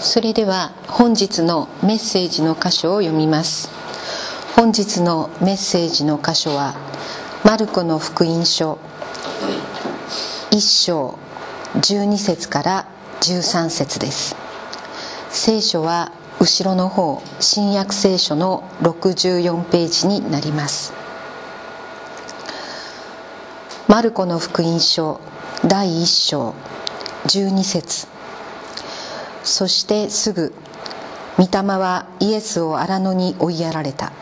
それでは本日のメッセージの箇所を読みます。本日のメッセージの箇所はマルコの福音書1章12節から13節です。聖書は後ろの方新約聖書の64ページになります。マルコの福音書第1章12節。そしてすぐ御霊はイエスを荒野に追いやられた。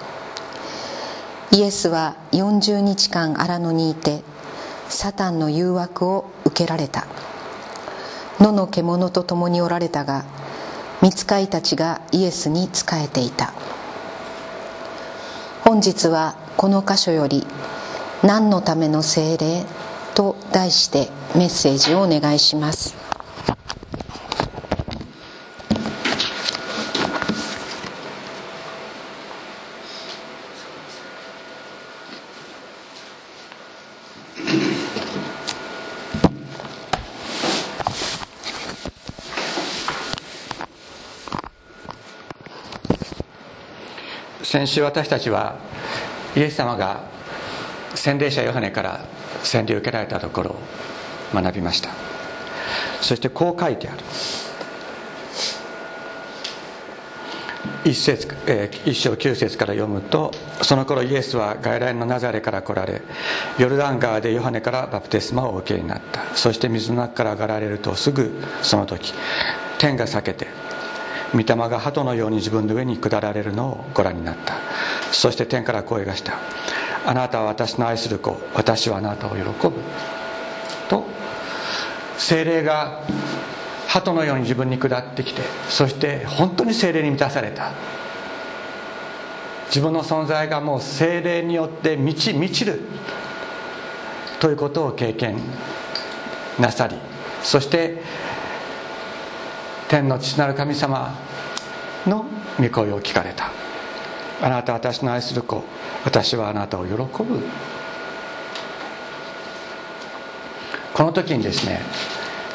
イエスは40日間荒野にいてサタンの誘惑を受けられた。野の獣と共におられたが御使いたちがイエスに仕えていた。本日はこの箇所より「何のための精霊」と題してメッセージをお願いします。先週私たちはイエス様が洗礼者ヨハネから洗礼を受けられたところを学びました。そしてこう書いてある。一節、えー、一章九節から読むとその頃イエスは外来のナザレから来られヨルダン川でヨハネからバプテスマをお受けになった。そして水の中から上がられるとすぐその時天が裂けて御霊が鳩のように自分の上に下られるのをご覧になった。そして天から声がした。あなたは私の愛する子私はあなたを喜ぶ。と精霊が鳩のように自分に下ってきてそして本当に精霊に満たされた。自分の存在がもう精霊によって満ち満ちる。ということを経験なさりそして天の父なる神様の御声を聞かれた。あなたは私の愛する子。私はあなたを喜ぶ。この時にですね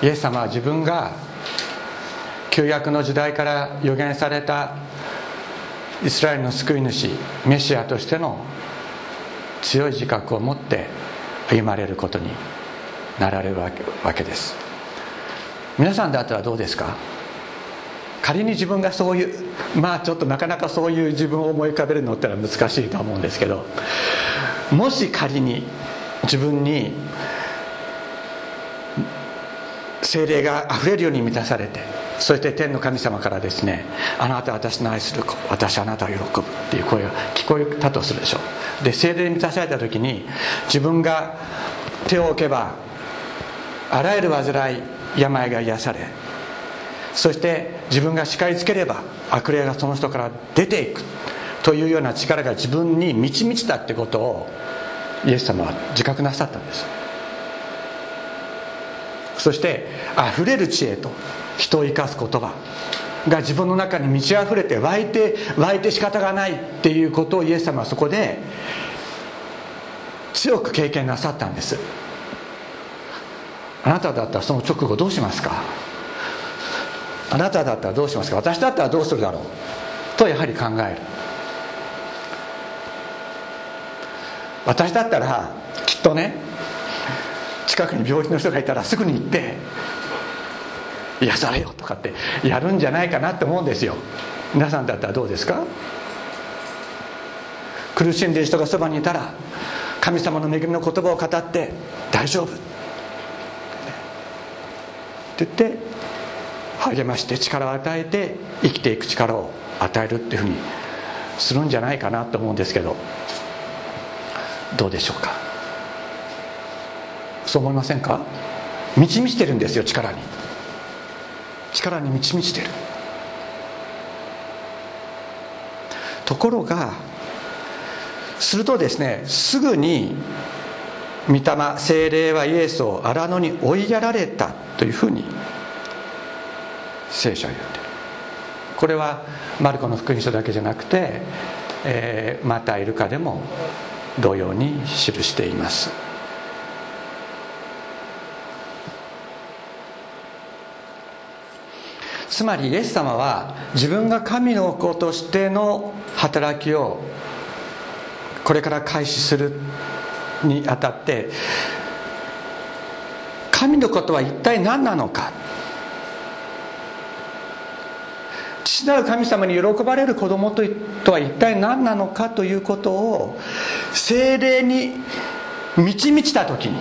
イエス様は自分が旧約の時代から予言されたイスラエルの救い主メシアとしての強い自覚を持って歩まれることになられるわけです。皆さんだったらどうですか？仮に自分がそういうまあちょっとなかなかそういう自分を思い浮かべるのってのは難しいと思うんですけどもし仮に自分に精霊があふれるように満たされてそして天の神様からですね「あなたは私の愛する子私はあなたを喜ぶ」っていう声が聞こえたとするでしょう。で精霊に満たされた時に自分が手を置けばあらゆる煩い病が癒されそして自分が叱りつければ悪霊がその人から出ていくというような力が自分に満ち満ちたってことをイエス様は自覚なさったんです。そして溢れる知恵と人を生かす言葉が自分の中に満ち溢れて湧いて湧いて仕方がないっていうことをイエス様はそこで強く経験なさったんです。あなただったらその直後どうしますか？あなただったらどうしますか？私だったらどうするだろう？とやはり考える。私だったらきっとね近くに病気の人がいたらすぐに行って癒されよとかってやるんじゃないかなって思うんですよ。皆さんだったらどうですか？苦しんでいる人がそばにいたら神様の恵みの言葉を語って大丈夫。って言って励まして力を与えて生きていく力を与えるっていうふうにするんじゃないかなと思うんですけどどうでしょうか？そう思いませんか？満ち満ちてるんですよ力に。力に満ち満ちてる。ところがするとですねすぐに御霊精霊はイエスを荒野に追いやられたというふうに聖書は言ってこれはマルコの福音書だけじゃなくて、えー、マタイルカでも同様に記しています。つまりイエス様は自分が神の子としての働きをこれから開始するにあたって神のことは一体何なのか。父なる神様に喜ばれる子供とは一体何なのかということを精霊に満ち満ちた時に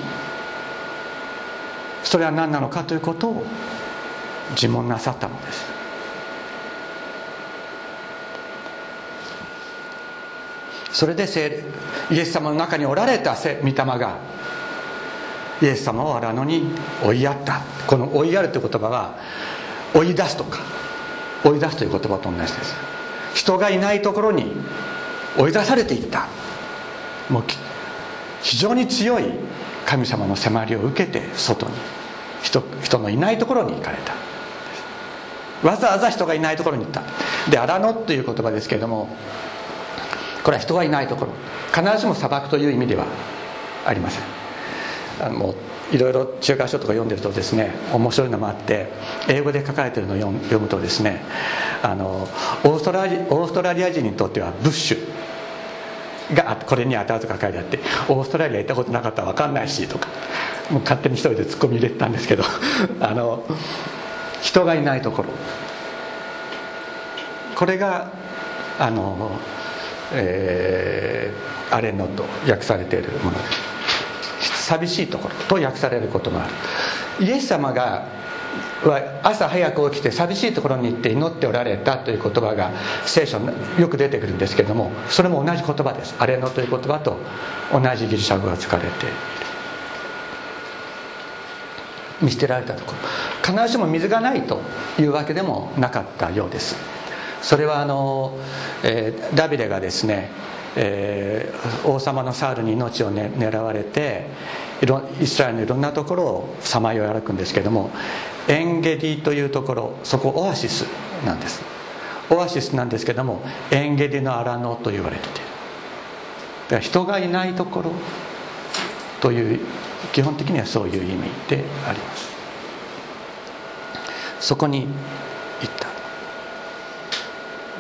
それは何なのかということを自問なさったのです。それでイエス様の中におられた御霊がイエス様を荒野に追いやった。この追いやるという言葉は追い出すとか追い出すという言葉と同じです。人がいないところに追い出されていった。もう非常に強い神様の迫りを受けて外に。人人のいないところに行かれた。わざわざ人がいないところに行った。で荒野という言葉ですけれどもこれは人がいないところ。必ずしも砂漠という意味ではありません。あのいろいろ中華書とか読んでるとですね面白いのもあって英語で書かれてるのを読むとですねあのオーストラリオーストラリア人にとってはブッシュがこれに当たるとか書いてあってオーストラリア行ったことなかったら分かんないしとかもう勝手に一人でツッコミ入れてたんですけど あの人がいないところ。これがあの、えー、アレノと訳されているもの。です寂しいところと訳されることもある。イエス様が朝早く起きて寂しいところに行って祈っておられたという言葉が聖書によく出てくるんですけどもそれも同じ言葉です。アレノという言葉と同じギリシャ語が使われている見捨てられたところ。必ずしも水がないというわけでもなかったようです。それはあの、えー、ダビデがですね、えー、王様のサールに命を、ね、狙われていろイスラエルのいろんなところをさまよい歩くんですけどもエンゲディというところそこオアシスなんです。オアシスなんですけどもエンゲディの荒野と言われている。だから人がいないところという基本的にはそういう意味であります。そこに行っ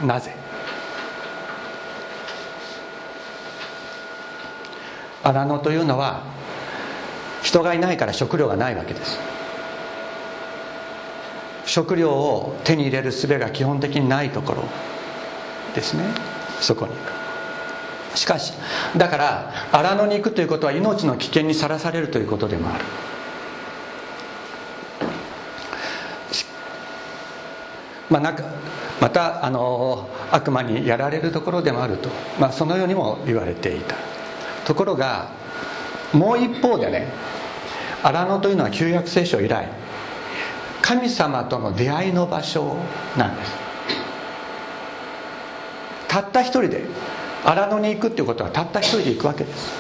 た。なぜ？荒野というのは人がいないから食料がないわけです。食料を手に入れる術が基本的にないところですね。そこに。しかしだから荒野に行くということは命の危険にさらされるということでもある。まあ、なんかまたあの悪魔にやられるところでもあると、まあ、そのようにも言われていた。ところがもう一方でね荒野というのは旧約聖書以来神様との出会いの場所なんです。たった一人で荒野に行くっていうことはたった一人で行くわけです。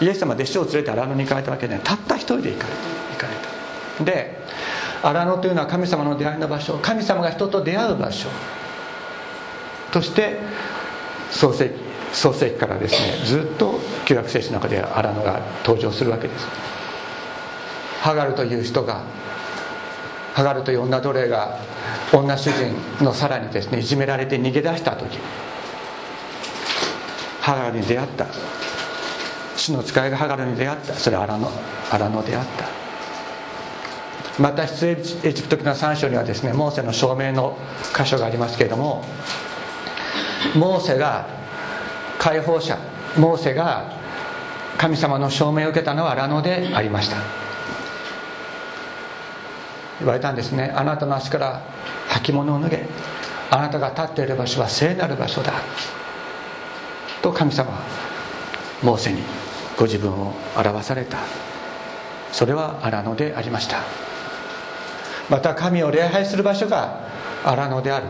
イエス様弟子を連れて荒野に行かれたわけでたった一人で行かれ行かれた。で荒野というのは神様の出会いの場所。神様が人と出会う場所。として創世記創世記からですねずっと旧約聖書の中で荒野が登場するわけです。ハガルという人がハガルという女奴隷が女主人のさらにですねいじめられて逃げ出した時ハガルに出会った。主の使いがハガルに出会った。それは荒野荒野であった。また出エジプト記の3章にはですねモーセの証明の箇所がありますけれどもモーセが解放者モーセが神様の証明を受けたのは荒野でありました。言われたんですね。あなたの足から履物を脱げ。あなたが立っている場所は聖なる場所だ。と神様はモーセにご自分を表された。それは荒野でありました。また神を礼拝する場所が荒野である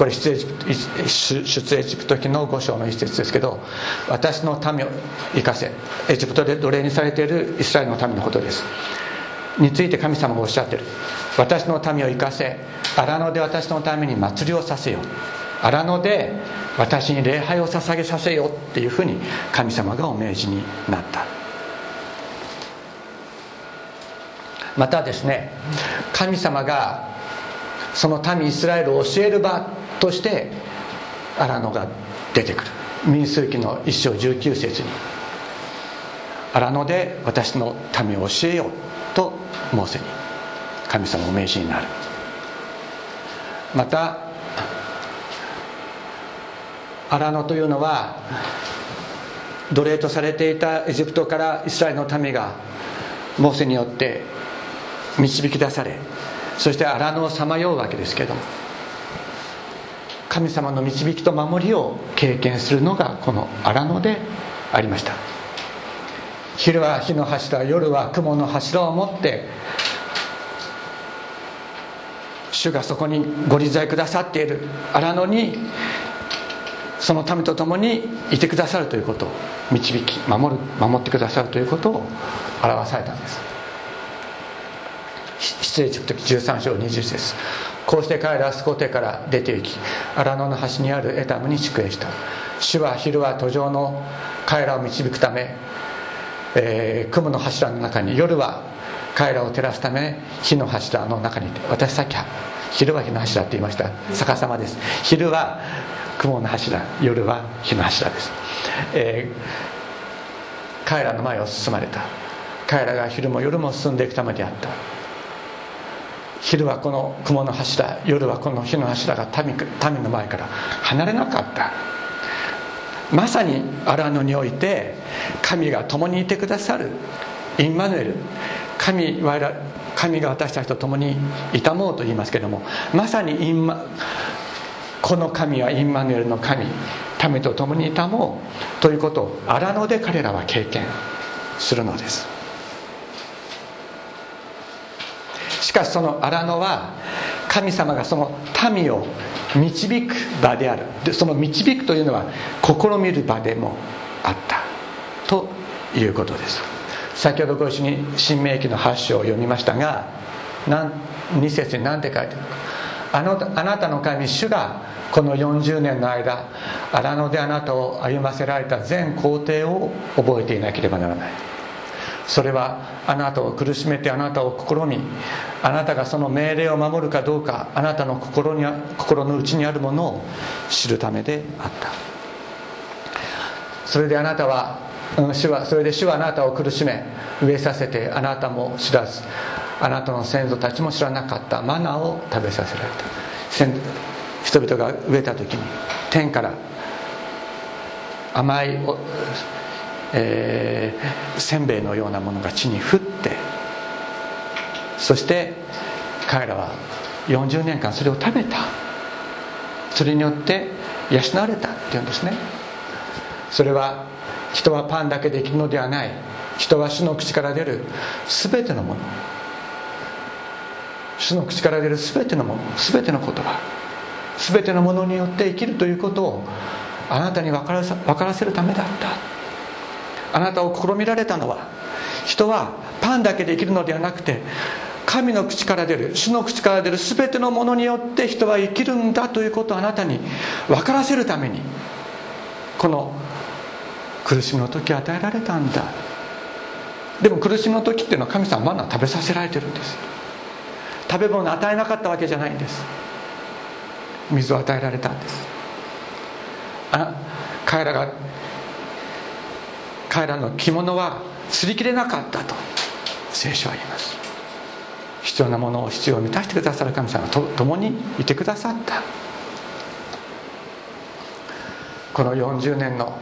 これ出エジプト記の5章の一節ですけど私の民を生かせ。エジプトで奴隷にされているイスラエルの民のことです。について神様がおっしゃってる。私の民を生かせ。荒野で私のために祭りをさせよ荒野で私に礼拝を捧げさせよっていうふうに神様がお命じになった。またですね神様がその民イスラエルを教える場として荒野が出てくる。民数記の一章19節に荒野で私の民を教えようとモーセに神様お命じになる。また荒野というのは奴隷とされていたエジプトからイスラエルの民がモーセによって導き出されそして荒野をさまようわけですけども神様の導きと守りを経験するのがこの荒野でありました。昼は火の柱夜は雲の柱を持って主がそこにご理在くださっている。荒野にその民と共にいてくださるということを導き守る守ってくださるということを表されたんです出エジプト13章20節。こうして彼らはスコテから出て行き荒野の端にあるエタムに宿営した。主は昼は途上の彼らを導くため、えー、雲の柱の中に夜は彼らを照らすため火の柱の中に私さっき昼は火の柱って言いました。逆さまです。昼は雲の柱夜は火の柱です、えー、彼らの前を進まれた。彼らが昼も夜も進んでいくためであった。昼はこの雲の柱夜はこの火の柱が民民の前から離れなかった。まさに荒野において神が共にいてくださる。インマヌエル神神が私たちと共にいたもうと言いますけどもまさにインマこの神はインマヌエルの神民と共にいたもうということを荒野で彼らは経験するのです。しかしその荒野は神様がその民を導く場である。でその導くというのは試みる場でもあった。ということです。先ほどご一緒に「新明記の8章を読みましたが2節に何て書いてあるか。あのあなたの神主がこの40年の間荒野であなたを歩ませられた全工程を覚えていなければならない。それはあなたを苦しめてあなたを試みあなたがその命令を守るかどうかあなたの心に心の内にあるものを知るためであった。それであなたは主はそれで主はあなたを苦しめ飢えさせてあなたも知らずあなたの先祖たちも知らなかったマナーを食べさせられた。人々が飢えた時に天から甘いえー、せんべいのようなものが地に降ってそして彼らは40年間それを食べた。それによって養われたっていうんですね。それは人はパンだけで生きるのではない。人は主の口から出る全てのもの。主の口から出る全てのもの。全ての言葉。全てのものによって生きるということをあなたに分から分からせるためだった。あなたを試みられたのは人はパンだけで生きるのではなくて神の口から出る主の口から出る全てのものによって人は生きるんだということをあなたに分からせるためにこの苦しみの時与えられたんだ。でも苦しみの時っていうのは神様マナー食べさせられてるんです。食べ物与えなかったわけじゃないんです。水を与えられたんです。あ彼らが彼らの着物は擦り切れなかったと聖書は言います。必要なものを必要を満たしてくださる神様と共にいてくださった。この40年の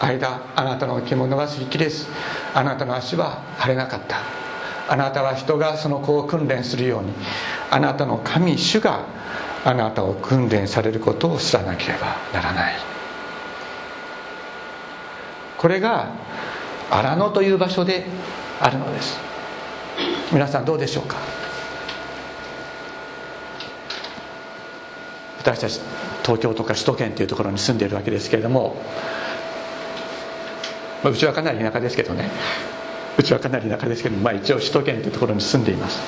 間あなたの着物は擦り切れずあなたの足は腫れなかった。あなたは人がその子を訓練するようにあなたの神主があなたを訓練されることを知らなければならない。これが荒野という場所であるのです。皆さんどうでしょうか？私たち東京とか首都圏というところに住んでいるわけですけれども、まあ、うちはかなり田舎ですけどね。うちはかなり田舎ですけど、まあ、一応首都圏というところに住んでいます、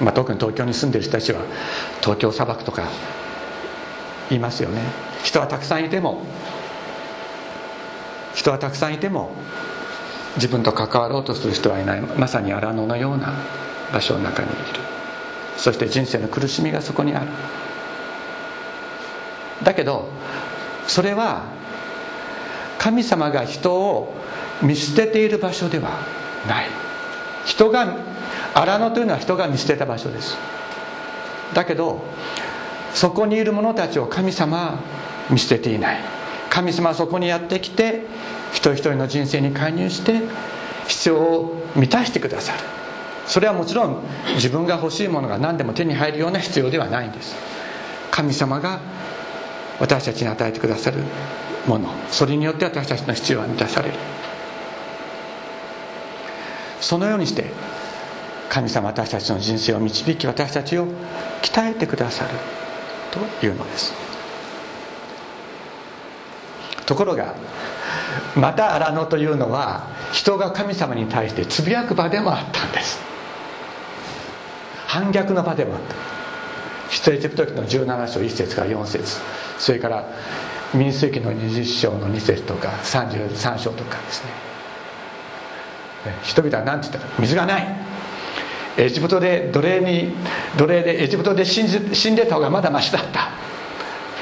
まあ、特に東京に住んでいる人たちは東京砂漠とかいますよね。人はたくさんいても人はたくさんいても自分と関わろうとする人はいない。まさに荒野のような場所の中にいる。そして人生の苦しみがそこにある。だけどそれは神様が人を見捨てている場所ではない。人が荒野というのは人が見捨てた場所です。だけどそこにいる者たちを神様は見捨てていない。神様はそこにやってきて一人一人の人生に介入して必要を満たしてくださる。それはもちろん自分が欲しいものが何でも手に入るような必要ではないんです。神様が私たちに与えてくださるもの。それによって私たちの必要は満たされる。そのようにして神様私たちの人生を導き私たちを鍛えてくださるというのです。ところがまた荒野というのは人が神様に対してつぶやく場でもあったんです。反逆の場でもあった。出エジプト記の17章1節から4節。それから民数記の20章の2節とか33章とかですね。人々は何て言ったか。水がない。エジプトで奴隷に奴隷でエジプトで死んでた方がまだマシだった。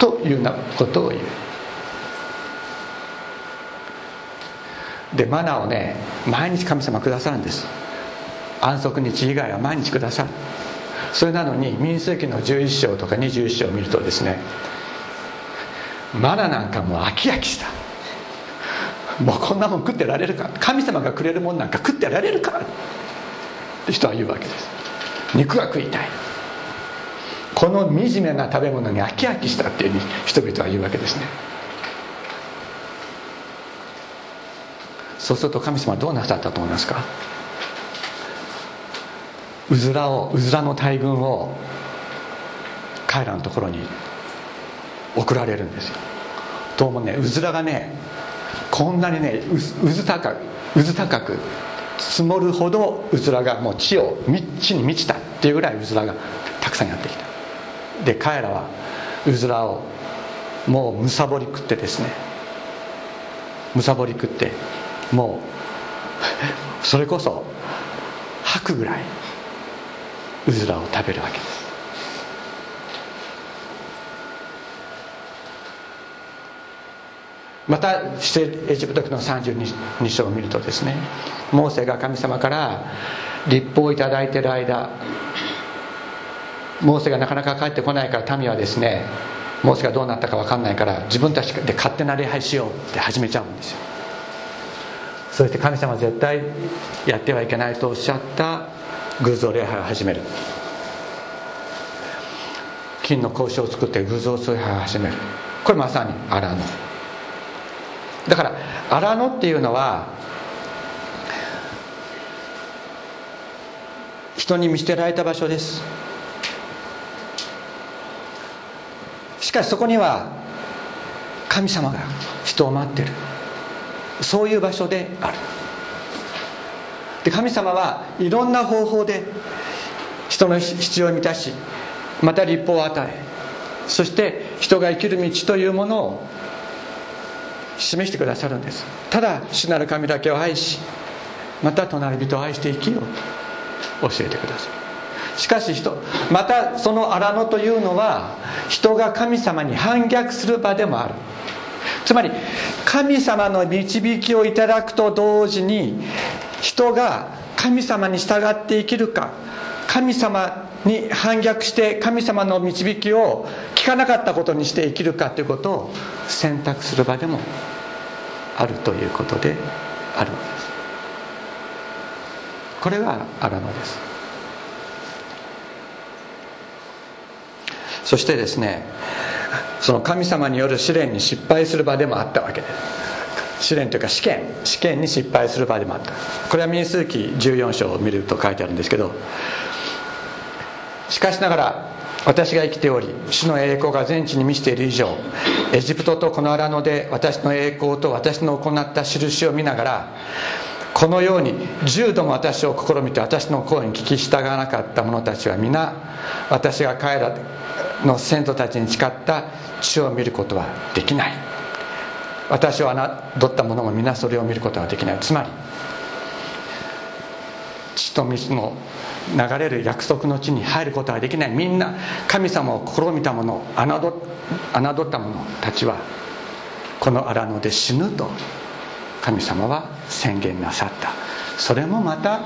というようなことを言う。でマナーをね毎日神様くださるんです。安息日以外は毎日くださる。それなのに民数記の11章とか21章を見るとですねマナなんかもう飽き飽きした。もうこんなもん食ってられるか。神様がくれるもんなんか食ってられるか。って人は言うわけです。肉が食いたい。この惨めな食べ物に飽き飽きしたっていう人々は言うわけですね。そうすると神様はどうなさったと思いますか？うずらをうずらの大群を彼らのところに送られるんですよ。どうもねうずらがねこんなにねうず高くうず高く積もるほどうずらがもう地を地に満ちたっていうぐらいうずらがたくさんやってきた。で彼らはうずらをもうむさぼり食ってですねむさぼり食ってもうそれこそ吐くぐらいうずらを食べるわけです。またエジプト記の32章を見るとですねモーセが神様から立法をいただいてる間モーセがなかなか帰ってこないから民はですねモーセがどうなったか分かんないから自分たちで勝手な礼拝しようって始めちゃうんですよ。そして神様は絶対やってはいけないとおっしゃった偶像礼拝を始める。金の格子を作って偶像礼拝を始める。これまさに荒野。だから荒野っていうのは人に見捨てられた場所です。しかしそこには神様が人を待ってる。そういう場所である。で神様はいろんな方法で人の必要を満たしまた立法を与えそして人が生きる道というものを示してくださるんです。ただ主なる神だけを愛しまた隣人を愛して生きようと教えてください。しかし人またその荒野というのは人が神様に反逆する場でもある。つまり神様の導きをいただくと同時に人が神様に従って生きるか神様に反逆して神様の導きを聞かなかったことにして生きるかということを選択する場でもあるということであるのです。これが荒野です。そしてですねその神様による試練に失敗する場でもあったわけ。です試練というか試験。試験に失敗する場でもあった。これは民数記14章を見ると書いてあるんですけどしかしながら私が生きており主の栄光が全地に満ちている以上エジプトとこの荒野で私の栄光と私の行った印を見ながらこのように10度も私を試みて私の声に聞き従わなかった者たちは皆私が彼らの先祖たちに誓った地を見ることはできない。私を侮った者も皆それを見ることはできない。つまり地と水の流れる約束の地に入ることはできない。みんな神様を試みた者侮った者たちはこの荒野で死ぬと神様は宣言なさった。それもまた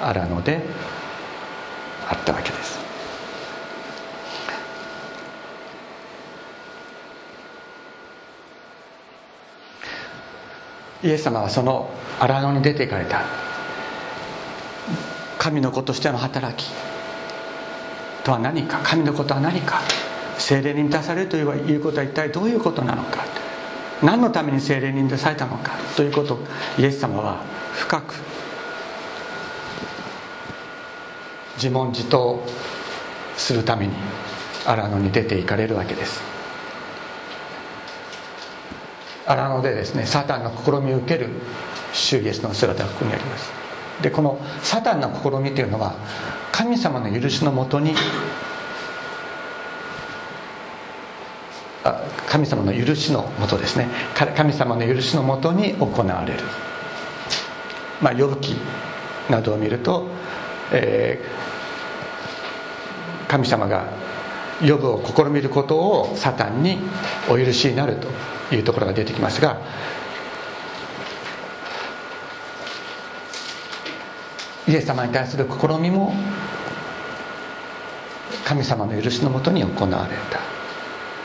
荒野であったわけです。イエス様はその荒野に出て行かれた。神の子としての働き。とは何か。神のことは何か。精霊に満たされるということは一体どういうことなのか。何のために精霊に満たされたのか。ということ。をイエス様は深く。自問自答するために荒野に出て行かれるわけです。荒野でですねサタンの試みを受ける主イエスの姿がここにあります。でこのサタンの試みというのは神様の許しのもとに神様の許しのもとですね。神様の許しのもとに行われる。まあ呼ぶ記などを見ると、えー、神様が呼ぶを試みることをサタンにお許しになると。いうところが出てきますがイエス様に対する試みも神様の許しのもとに行われた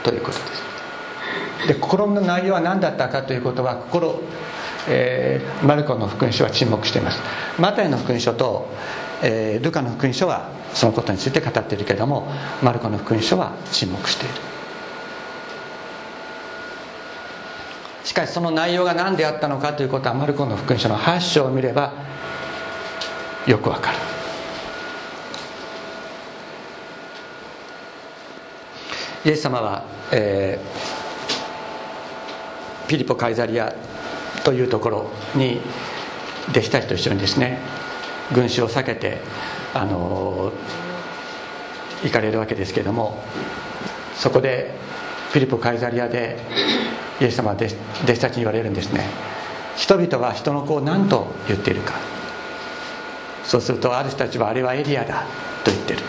ということです。で心の内容は何だったかということは心、えー、マルコの福音書は沈黙しています。マタイの福音書と、えー、ルカの福音書はそのことについて語っているけれどもマルコの福音書は沈黙している。しかしその内容が何であったのかということはマルコの福音書の8章を見ればよくわかる。イエス様は、えー、ピリポ・カイザリアというところに弟子たちと一緒にですね群衆を避けてあの行かれるわけですけれどもそこでピリポ・カイザリアでイエス様は弟子たちに言われるんですね。人々は人の子を何と言っているか。そうするとある人たちはあれはエリアだと言ってる。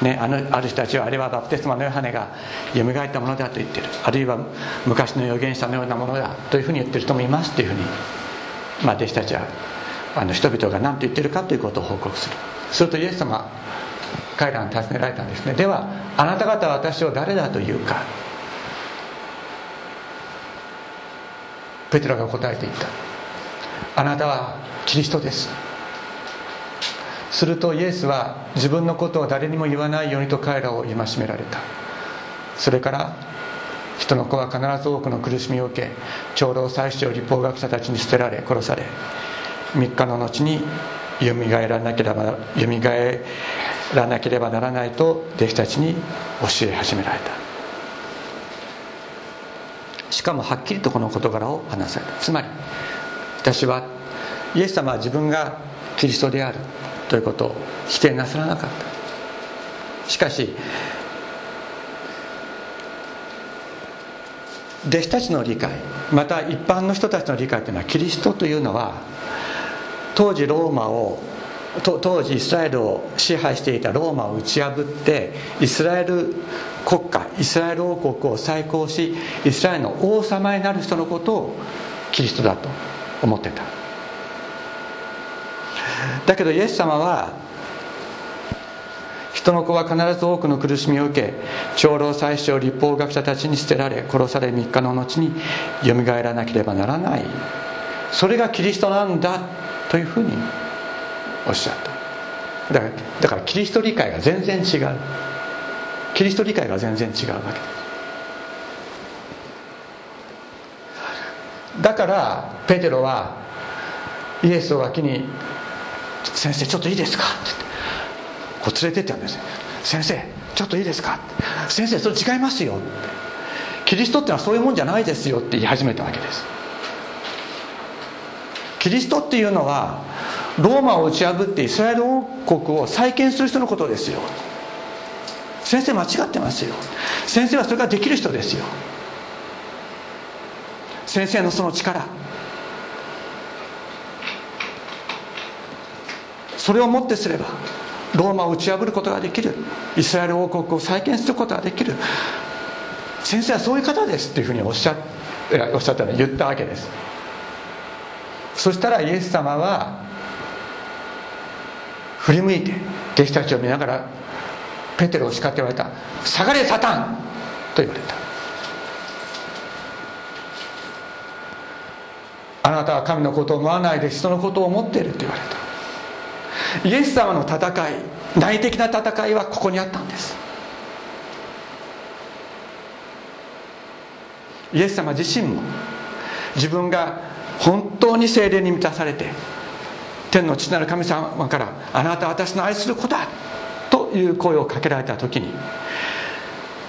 ね、あのある人たちはあれはバプテスマのヨハネが蘇ったものだと言ってる。あるいは昔の預言者のようなものだというふうに言ってる人もいますというふうに、まあ、弟子たちはあの人々が何と言ってるかということを報告する。するとイエス様彼らに尋ねられたんですね。ではあなた方は私を誰だというか。ペテロが答えていった。あなたはキリストです。するとイエスは自分のことを誰にも言わないようにと彼らを戒められた。それから人の子は必ず多くの苦しみを受け長老祭司を立法学者たちに捨てられ殺され3日の後によみがえらなければよみがえらなければならないと弟子たちに教え始められた。しかもはっきりとこの事柄を話されたつまり私はイエス様は自分がキリストであるということを否定なさらなかった。しかし弟子たちの理解また一般の人たちの理解というのはキリストというのは当時ローマを当時イスラエルを支配していたローマを打ち破ってイスラエル国家イスラエル王国を再興しイスラエルの王様になる人のことをキリストだと思ってた。だけどイエス様は人の子は必ず多くの苦しみを受け長老宰相立法学者たちに捨てられ殺され3日の後によみがえらなければならない。それがキリストなんだというふうにおっしゃった。だからだからキリスト理解が全然違う。キリスト理解が全然違うわけ。だからペテロはイエスを脇に先生ちょっといいですか?」ってこう連れてってんです「先生ちょっといいですか?」先生それ違いますよ」キリストってのはそういうもんじゃないですよ」って言い始めたわけです。キリストっていうのはローマを打ち破ってイスラエル王国を再建する人のことですよ。先生間違ってますよ。先生はそれができる人ですよ。先生のその力。それをもってすればローマを打ち破ることができる。イスラエル王国を再建することができる。先生はそういう方ですっていうふうにおっしゃおっしゃったの言ったわけです。そしたらイエス様は振り向いて弟子たちを見ながらペテロを叱って言われた「下がれサタン!」と言われた。あなたは神のことを思わないで人のことを思っていると言われた。イエス様の戦い内的な戦いはここにあったんです。イエス様自身も自分が本当に精霊に満たされて天の父なる神様から「あなたは私の愛する子だ」いう声をかけられた時に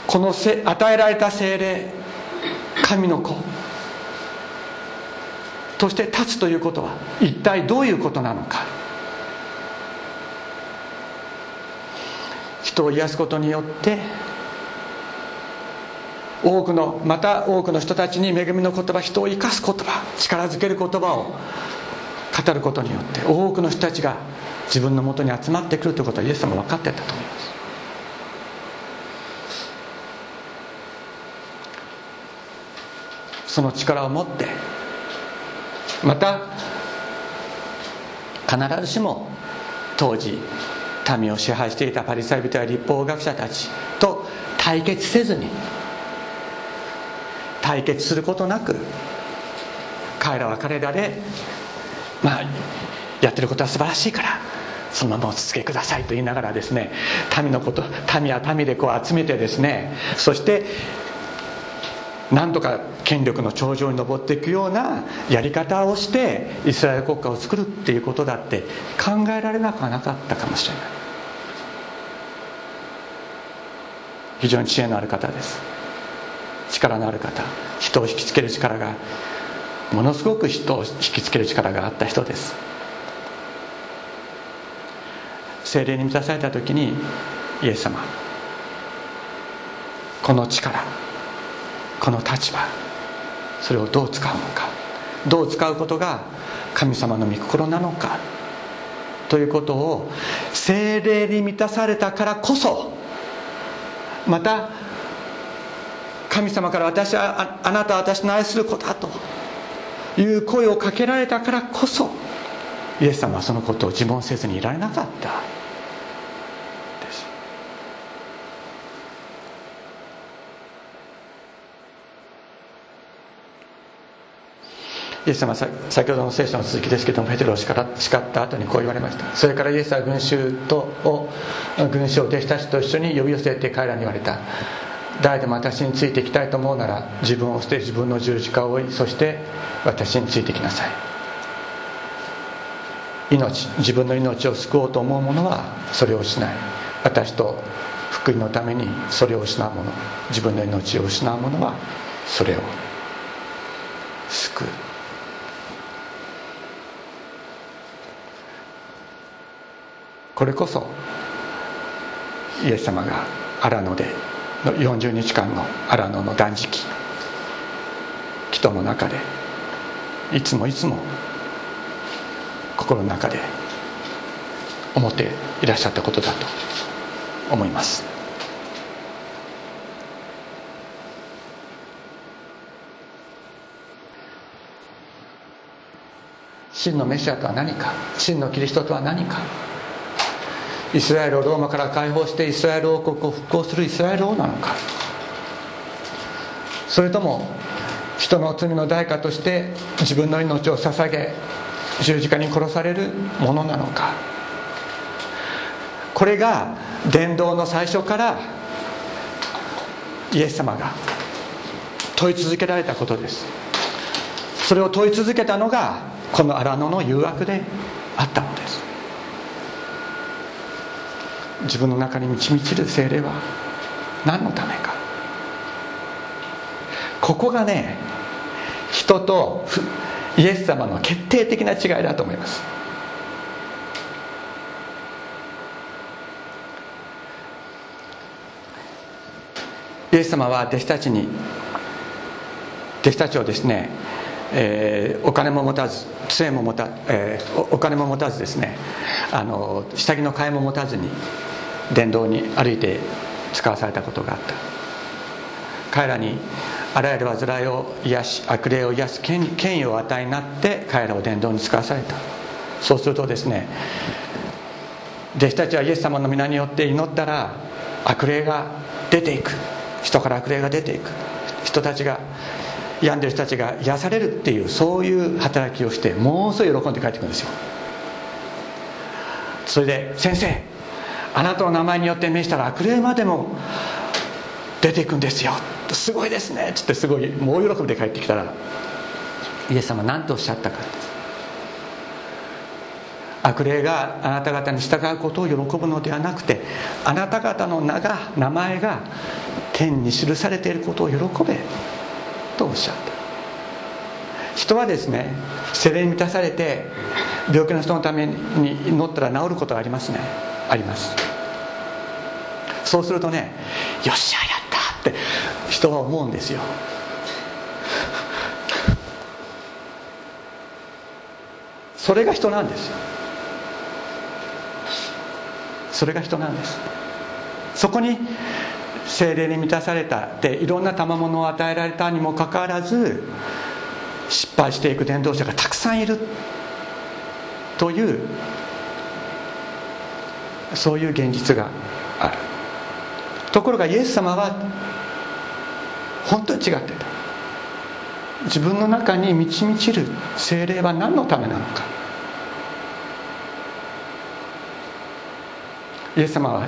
この与えられた精霊神の子として立つということは一体どういうことなのか。人を癒すことによって多くのまた多くの人たちに恵みの言葉人を生かす言葉力づける言葉を語ることによって多くの人たちが自分のもとに集まってくるということはイエス様分かってたと思います。その力を持ってまた必ずしも当時民を支配していたパリサイ人や立法学者たちと対決せずに対決することなく彼らは彼らでまあやってることは素晴らしいからそのままお続けくださいと言いながらですね民のこと民は民でこう集めてですねそしてなんとか権力の頂上に登っていくようなやり方をしてイスラエル国家を作るっていうことだって考えられなくはなかったかもしれない。非常に知恵のある方です。力のある方。人を引きつける力がものすごく人を引きつける力があった人です。精霊に満たされた時にイエス様この力この立場それをどう使うのかどう使うことが神様の御心なのかということを精霊に満たされたからこそまた神様から私はあなたは私の愛する子だという声をかけられたからこそイエス様はそのことを自問せずにいられなかった。イエス様は先ほどの聖書の続きですけどもペテロを叱った後にこう言われました。それからイエスは群衆とを群衆を弟子たちと一緒に呼び寄せて彼らに言われた。誰でも私についていきたいと思うなら自分を捨て自分の十字架を追いそして私についてきなさい。命自分の命を救おうと思う者はそれを失い私と福音のためにそれを失う者自分の命を失う者はそれを救う。これこそイエス様が荒野での40日間の荒野の断食祈祷の中でいつもいつも心の中で思っていらっしゃったことだと思います。真のメシアとは何か真のキリストとは何かイスラエルをローマから解放してイスラエル王国を復興するイスラエル王なのか。それとも人の罪の代価として自分の命を捧げ十字架に殺されるものなのか。これが伝道の最初からイエス様が問い続けられたことです。それを問い続けたのがこの荒野の誘惑であったのです自分の中に満ち満ちる精霊は何のためか。ここがね人とイエス様の決定的な違いだと思います。イエス様は弟子たちに弟子たちをですね、えー、お金も持たず杖も持た、えー、お金も持たずですねあの下着の替えも持たずに電動に歩いて使わされたことがあった。彼らにあらゆる煩いを癒し悪霊を癒す権威を与えになって彼らを伝道に使わされた。そうするとですね弟子たちはイエス様の皆によって祈ったら悪霊が出ていく。人から悪霊が出ていく。人たちが病んでる人たちが癒されるっていうそういう働きをしてものすごい喜んで帰ってくるんですよ。それで「先生あなたの名前によって召したら悪霊までも出ていくんですよ」すごいですね。っつってすごい大喜びで帰ってきたら。イエス様何とおっしゃったか。悪霊があなた方に従うことを喜ぶのではなくてあなた方の名が名前が天に記されていることを喜べ。とおっしゃった。人はですね精霊に満たされて病気の人のために祈ったら治ることがありますねあります。そうするとねよっしゃやったって人は思うんですよ。それが人なんですよ。それが人なんです。そこに精霊に満たされたでいろんな賜物を与えられたにもかかわらず失敗していく伝道者がたくさんいるというそういう現実がある。ところがイエス様は本当に違ってた。自分の中に満ち満ちる精霊は何のためなのか。イエス様は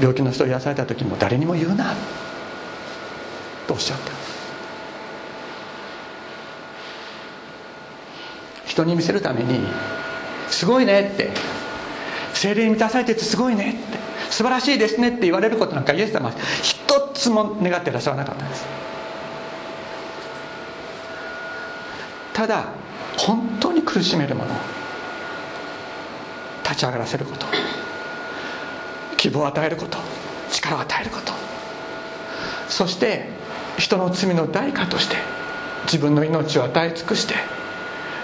病気の人を癒された時も誰にも言うな。とおっしゃった。人に見せるために「すごいね」って「精霊に満たされててすごいね」って「素晴らしいですね」って言われることなんかイエス様は一つも願ってらっしゃらなかったんです。ただ本当に苦しめるもの立ち上がらせること希望を与えること力を与えることそして人の罪の代価として自分の命を与え尽くして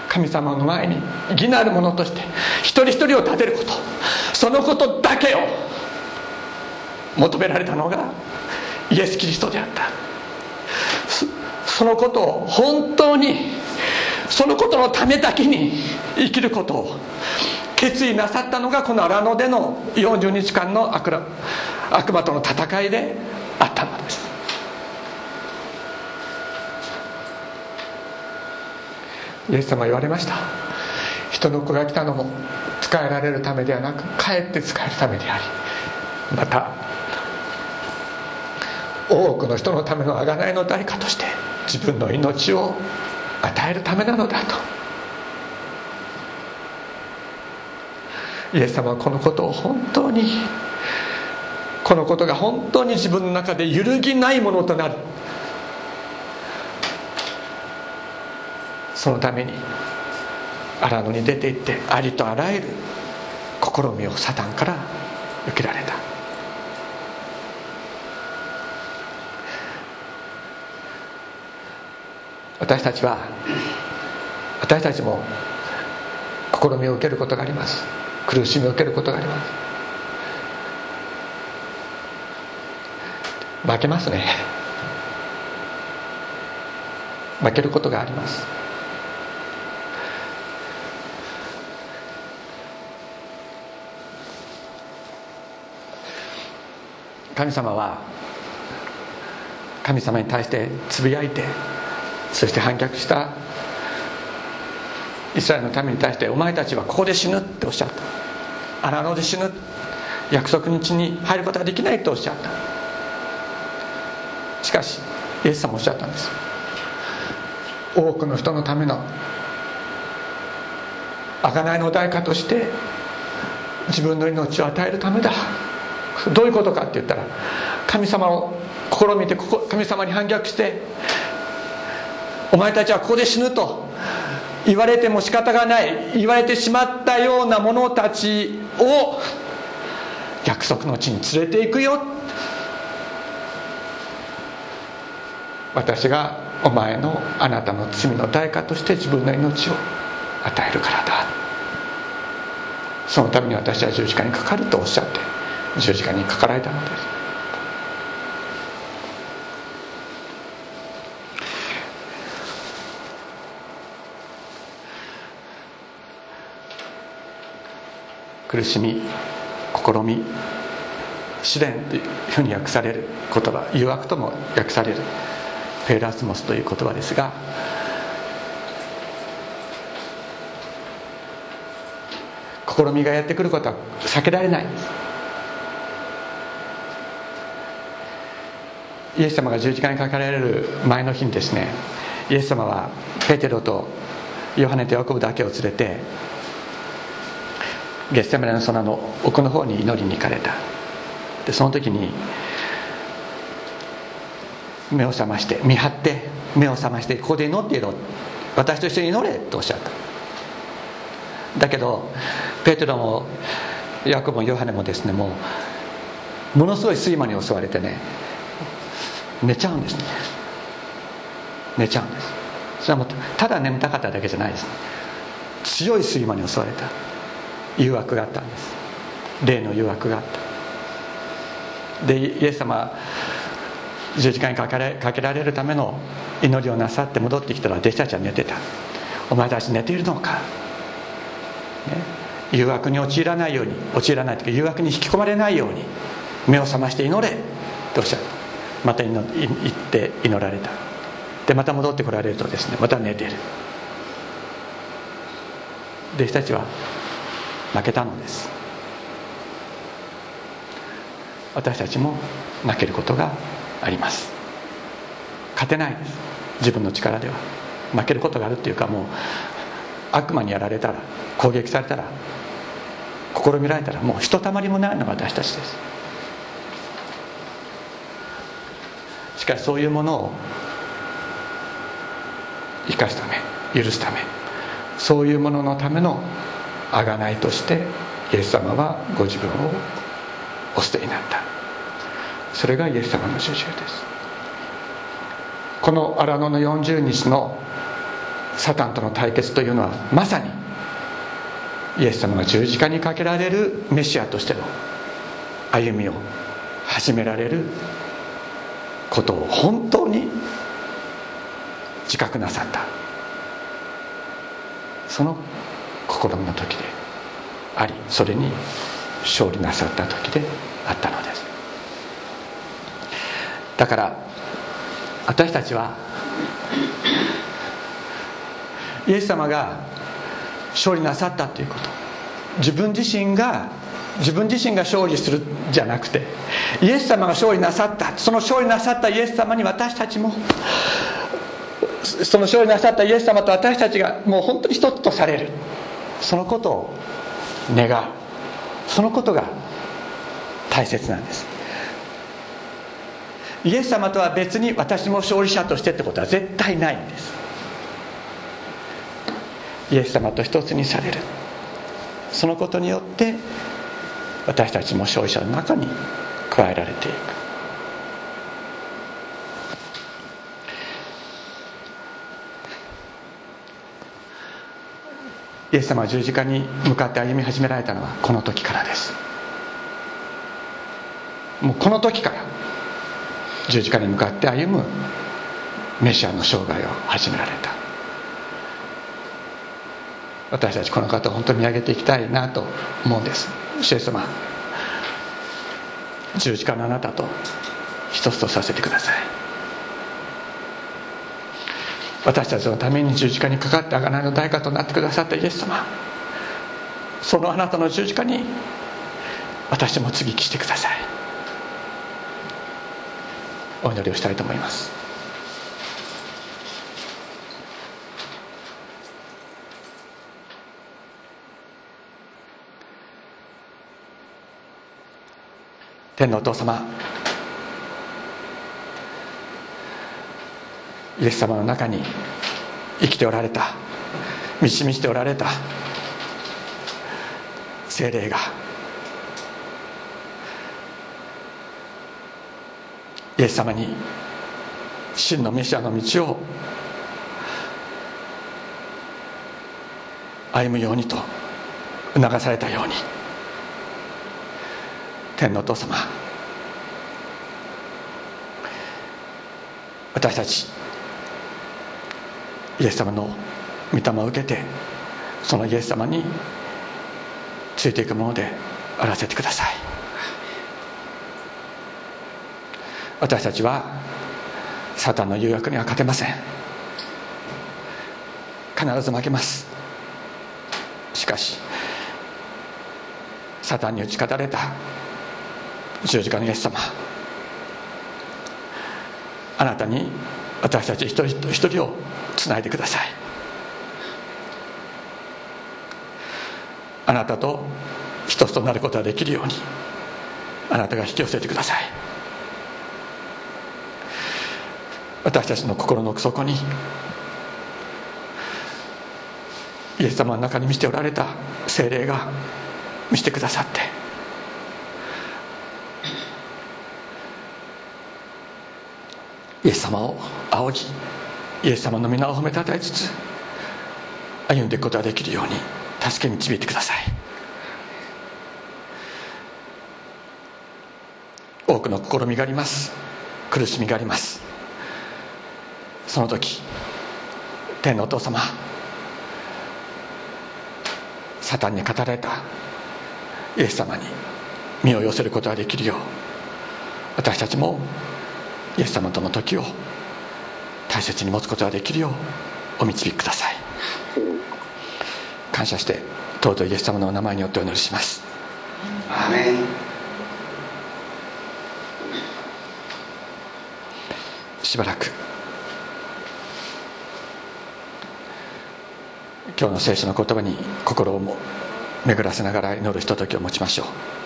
神様の前に義なる者として一人一人を立てることそのことだけを求められたのがイエス・キリストであった。そのことを本当にそのことのためだけに生きることを決意なさったのがこの荒野での40日間の悪悪魔との戦いであったのです。イエス様言われました。人の子が来たのも使えられるためではなくかえって使えるためでありまた多くの人のための贖いの代価として自分の命を与えるためなのだと。イエス様はこのことを本当にこのことが本当に自分の中で揺るぎないものとなる。そのために荒野に出て行ってありとあらゆる試みをサタンから受けられた。私たちは私たちも試みを受けることがあります。苦しみを受けることがあります。負けますね。負けることがあります。神様は神様に対してつぶやいてそして反逆したイスラエルの民に対してお前たちはここで死ぬっておっしゃった。荒野で死ぬ。約束の地に入ることができないとおっしゃった。しかしイエス様おっしゃったんです。多くの人のための贖いの代価として自分の命を与えるためだ。どういうことかって言ったら神様を試みて神様に反逆してお前たちはここで死ぬと言われても仕方がない言われてしまったような者たちを約束の地に連れていくよ。私がお前のあなたの罪の代価として自分の命を与えるからだ。そのために私は十字架にかかるとおっしゃって十字架にかかられたのです。苦しみ試み試練というふうに訳される言葉誘惑とも訳されるペーラスモスという言葉ですが試みがやってくることは避けられない。イエス様が十字架にかけられる前の日にですねイエス様はペテロとヨハネとヤコブだけを連れてゲッセマネの空の奥の方に祈りに行かれた。でその時に目を覚まして見張って目を覚ましてここで祈っていろ。私と一緒に祈れとおっしゃった。だけどペテロもヤコブもヨハネもですねもうものすごい睡魔に襲われてね寝ちゃうんですね。寝ちゃうんです。それはもただ眠たかっただけじゃないです。強い睡魔に襲われた。誘惑があったんです。霊の誘惑があった。でイエス様十字架にかけられかけられるための祈りをなさって戻ってきたら弟子たちは寝てた。お前たち寝ているのか、ね、誘惑に陥らないように陥らないというか誘惑に引き込まれないように目を覚まして祈れとおっしゃった。また祈って祈られた。でまた戻ってこられるとですねまた寝てる。弟子たちは負けたのです。私たちも負けることがあります。勝てないです。自分の力では。負けることがあるっていうかもう悪魔にやられたら攻撃されたら試みられたらもうひとたまりもないのが私たちです。しかしそういうものを生かすため許すため。そういうもののための贖いとしてイエス様はご自分をお捨てになった。それがイエス様の主従です。この荒野の40日のサタンとの対決というのはまさにイエス様が十字架にかけられるメシアとしての歩みを始められることを本当に自覚なさった。その心の時でありそれに勝利なさった時であったのです。だから私たちはイエス様が勝利なさったということ自分自身が自分自身が勝利するじゃなくてイエス様が勝利なさった。その勝利なさったイエス様に私たちもその勝利なさったイエス様と私たちがもう本当に一つとされる。そのことを願う。そのことが大切なんです。イエス様とは別に私も勝利者としてってことは絶対ないんです。イエス様と一つにされる。そのことによって私たちも勝利者の中に加えられていく。イエス様は十字架に向かって歩み始められたのはこの時からです。もうこの時から十字架に向かって歩むメシアの生涯を始められた。私たちこの方を本当に見上げていきたいなと思うんです。主イエス様。十字架のあなたと一つとさせてください。私たちのために十字架にかかって贖いの代価となってくださったイエス様。そのあなたの十字架に私も接ぎ木してください。お祈りをしたいと思います。天のお父様。イエス様の中に生きておられた。満ち満ちておられた。精霊が。イエス様に真のメシアの道を歩むようにと促されたように。天皇お父様。私たちイエス様の御霊を受けてそのイエス様についていくものであらせてください。私たちはサタンの誘惑には勝てません。必ず負けます。しかしサタンに打ち勝たれた十字架のイエス様。あなたに私たち一人一人をつないでください。あなたと一つとなることができるようにあなたが引き寄せてください。私たちの心の奥底にイエス様の中に見せておられた精霊が見せてくださってイエス様を仰ぎイエス様の皆を褒めたたえつつ歩んでいくことができるように助け導いてください。多くの試みがあります。苦しみがあります。その時天のお父様サタンに語られたイエス様に身を寄せることができるよう私たちもイエス様との時を大切に持つことができるようお導きください。感謝して尊いイエス様のお名前によってお祈りします。アーメン。しばらく今日の聖書の言葉に心を巡らせながら祈るひとときを持ちましょう